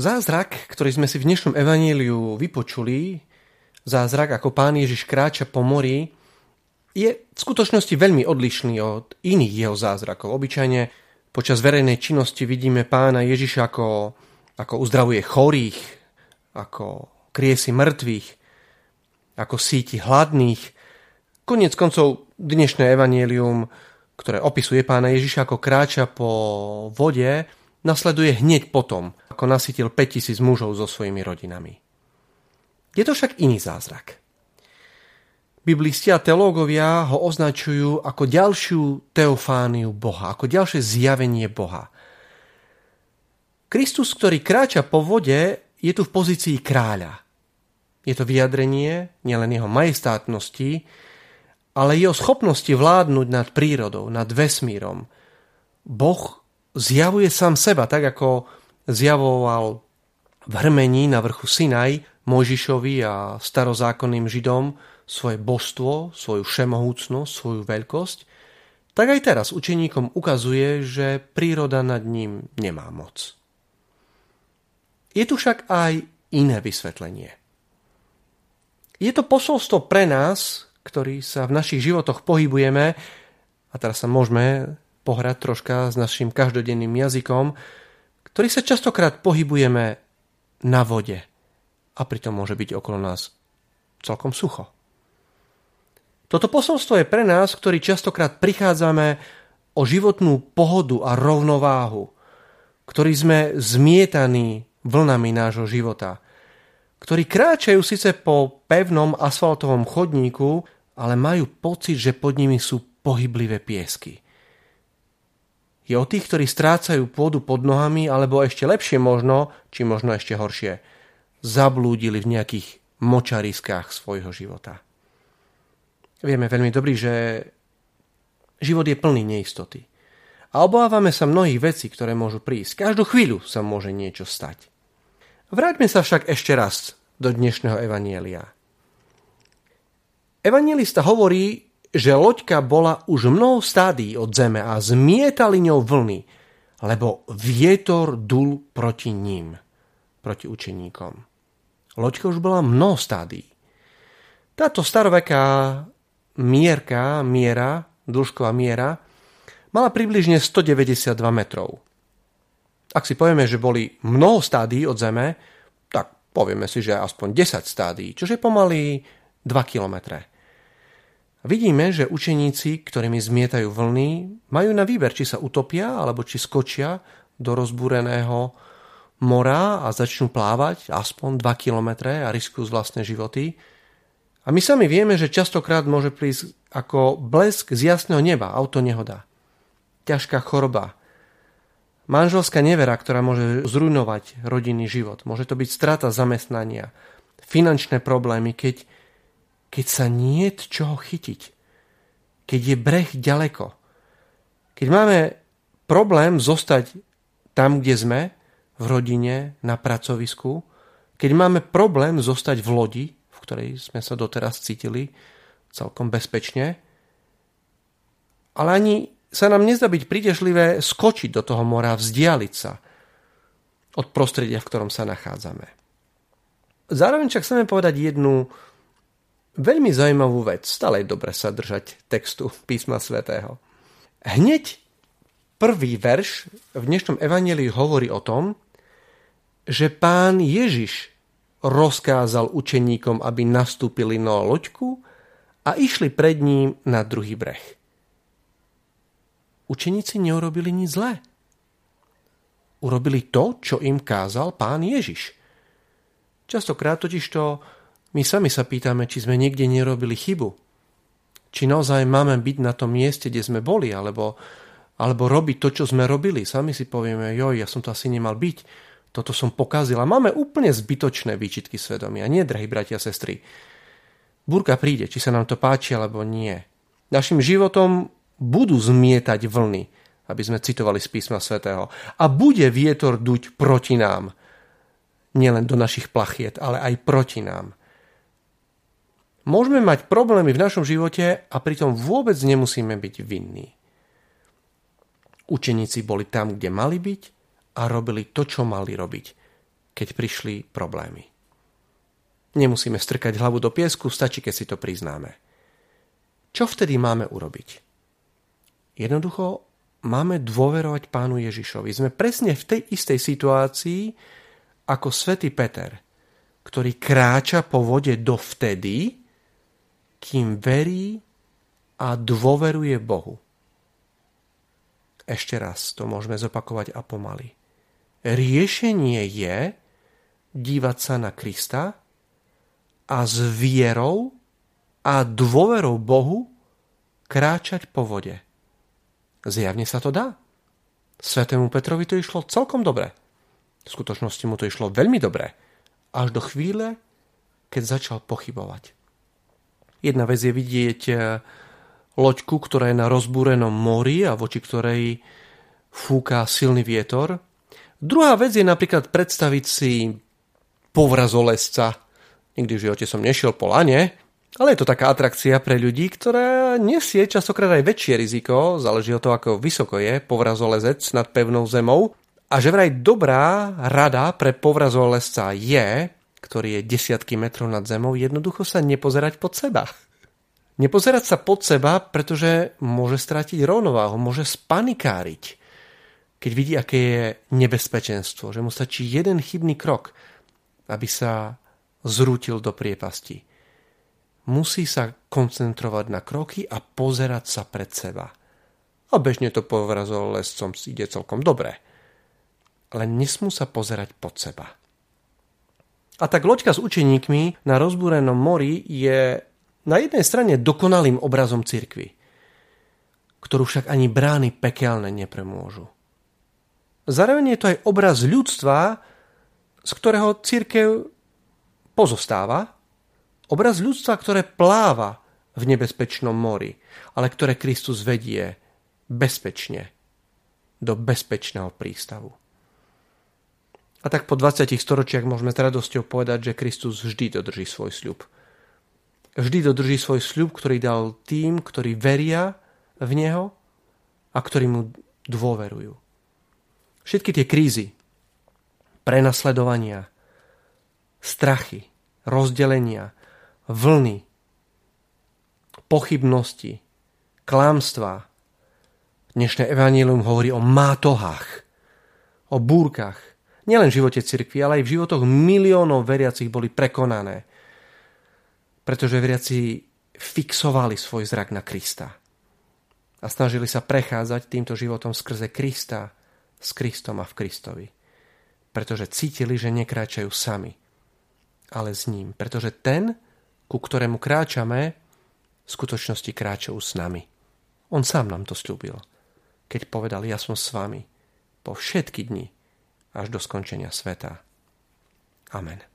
Zázrak, ktorý sme si v dnešnom evaníliu vypočuli, zázrak ako pán Ježiš kráča po mori, je v skutočnosti veľmi odlišný od iných jeho zázrakov. Obyčajne počas verejnej činnosti vidíme pána Ježiša ako, ako uzdravuje chorých, ako kriesi mŕtvych, ako síti hladných. Konec koncov dnešné evanielium, ktoré opisuje pána Ježiša ako kráča po vode, nasleduje hneď potom, ako nasytil 5000 mužov so svojimi rodinami. Je to však iný zázrak. Biblisti a teológovia ho označujú ako ďalšiu teofániu Boha, ako ďalšie zjavenie Boha. Kristus, ktorý kráča po vode, je tu v pozícii kráľa. Je to vyjadrenie nielen jeho majestátnosti, ale jeho schopnosti vládnuť nad prírodou, nad vesmírom. Boh zjavuje sám seba, tak ako zjavoval v hrmení na vrchu Sinaj Mojžišovi a starozákonným Židom svoje božstvo, svoju všemohúcnosť, svoju veľkosť, tak aj teraz učeníkom ukazuje, že príroda nad ním nemá moc. Je tu však aj iné vysvetlenie. Je to posolstvo pre nás, ktorí sa v našich životoch pohybujeme, a teraz sa môžeme pohrať troška s našim každodenným jazykom, ktorý sa častokrát pohybujeme na vode a pritom môže byť okolo nás celkom sucho. Toto posolstvo je pre nás, ktorí častokrát prichádzame o životnú pohodu a rovnováhu, ktorí sme zmietaní vlnami nášho života, ktorí kráčajú síce po pevnom asfaltovom chodníku, ale majú pocit, že pod nimi sú pohyblivé piesky – je o tých, ktorí strácajú pôdu pod nohami, alebo ešte lepšie možno, či možno ešte horšie, zablúdili v nejakých močariskách svojho života. Vieme veľmi dobrý, že život je plný neistoty. A obávame sa mnohých vecí, ktoré môžu prísť. Každú chvíľu sa môže niečo stať. Vráťme sa však ešte raz do dnešného evanielia. Evanielista hovorí, že loďka bola už mnoho stádí od zeme a zmietali ňou vlny, lebo vietor dul proti ním, proti učeníkom. Loďka už bola mnoho stádí. Táto staroveká mierka, miera, dĺžková miera, mala približne 192 metrov. Ak si povieme, že boli mnoho stádí od Zeme, tak povieme si, že aspoň 10 stádí, čože pomaly 2 kilometre. Vidíme, že učeníci, ktorými zmietajú vlny, majú na výber, či sa utopia, alebo či skočia do rozbúreného mora a začnú plávať aspoň 2 kilometre a riskujú vlastné životy. A my sami vieme, že častokrát môže prísť ako blesk z jasného neba, autonehoda, ťažká choroba, manželská nevera, ktorá môže zrujnovať rodinný život. Môže to byť strata zamestnania, finančné problémy, keď keď sa nie čoho chytiť. Keď je breh ďaleko. Keď máme problém zostať tam, kde sme, v rodine, na pracovisku, keď máme problém zostať v lodi, v ktorej sme sa doteraz cítili celkom bezpečne, ale ani sa nám nezdá byť prítežlivé skočiť do toho mora, vzdialiť sa od prostredia, v ktorom sa nachádzame. Zároveň však chceme povedať jednu Veľmi zaujímavú vec, stále je dobre sa držať textu písma svätého. Hneď prvý verš v dnešnom evangelii hovorí o tom, že pán Ježiš rozkázal učeníkom, aby nastúpili na loďku a išli pred ním na druhý breh. Učeníci neurobili nič zlé. Urobili to, čo im kázal pán Ježiš. Častokrát totiž to my sami sa pýtame, či sme niekde nerobili chybu. Či naozaj máme byť na tom mieste, kde sme boli, alebo, alebo robiť to, čo sme robili. Sami si povieme, joj, ja som to asi nemal byť, toto som pokazil. A máme úplne zbytočné výčitky svedomia. Nie, drahí bratia a sestry. Búrka príde, či sa nám to páči, alebo nie. Našim životom budú zmietať vlny, aby sme citovali z písma svätého. A bude vietor duť proti nám. Nielen do našich plachiet, ale aj proti nám. Môžeme mať problémy v našom živote a pritom vôbec nemusíme byť vinní. Učeníci boli tam, kde mali byť a robili to, čo mali robiť. keď prišli problémy. Nemusíme strkať hlavu do piesku, stačí, keď si to priznáme. Čo vtedy máme urobiť? Jednoducho máme dôverovať pánu Ježišovi. Sme presne v tej istej situácii ako svätý Peter, ktorý kráča po vode dovtedy, kým verí a dôveruje Bohu. Ešte raz to môžeme zopakovať a pomaly. Riešenie je dívať sa na Krista a s vierou a dôverou Bohu kráčať po vode. Zjavne sa to dá. Svetému Petrovi to išlo celkom dobre. V skutočnosti mu to išlo veľmi dobre. Až do chvíle, keď začal pochybovať. Jedna vec je vidieť eh, loďku, ktorá je na rozbúrenom mori a voči ktorej fúka silný vietor. Druhá vec je napríklad predstaviť si povrazolesca, Nikdy v živote som nešiel po lane, ale je to taká atrakcia pre ľudí, ktorá nesie častokrát aj väčšie riziko, záleží od toho, ako vysoko je povrazolezec nad pevnou zemou. A že vraj dobrá rada pre povrazolezca je, ktorý je desiatky metrov nad zemou, jednoducho sa nepozerať pod seba. Nepozerať sa pod seba, pretože môže stratiť rovnováhu, môže spanikáriť, keď vidí, aké je nebezpečenstvo, že mu stačí jeden chybný krok, aby sa zrútil do priepasti. Musí sa koncentrovať na kroky a pozerať sa pred seba. A bežne to povrazol lescom ide celkom dobre. Ale nesmú sa pozerať pod seba. A tak loďka s učeníkmi na rozbúrenom mori je na jednej strane dokonalým obrazom cirkvy, ktorú však ani brány pekelné nepremôžu. Zároveň je to aj obraz ľudstva, z ktorého církev pozostáva obraz ľudstva, ktoré pláva v nebezpečnom mori, ale ktoré Kristus vedie bezpečne do bezpečného prístavu. A tak po 20 storočiach môžeme s radosťou povedať, že Kristus vždy dodrží svoj sľub. Vždy dodrží svoj sľub, ktorý dal tým, ktorí veria v Neho a ktorí mu dôverujú. Všetky tie krízy, prenasledovania, strachy, rozdelenia, vlny, pochybnosti, klamstva. Dnešné evanílium hovorí o mátohách, o búrkach. Nielen v živote cirkvi, ale aj v životoch miliónov veriacich boli prekonané. Pretože veriaci fixovali svoj zrak na Krista. A snažili sa prechádzať týmto životom skrze Krista, s Kristom a v Kristovi. Pretože cítili, že nekráčajú sami, ale s ním. Pretože ten, ku ktorému kráčame, v skutočnosti kráča s nami. On sám nám to slúbil, keď povedal, ja som s vami po všetky dni až do skončenia sveta. Amen.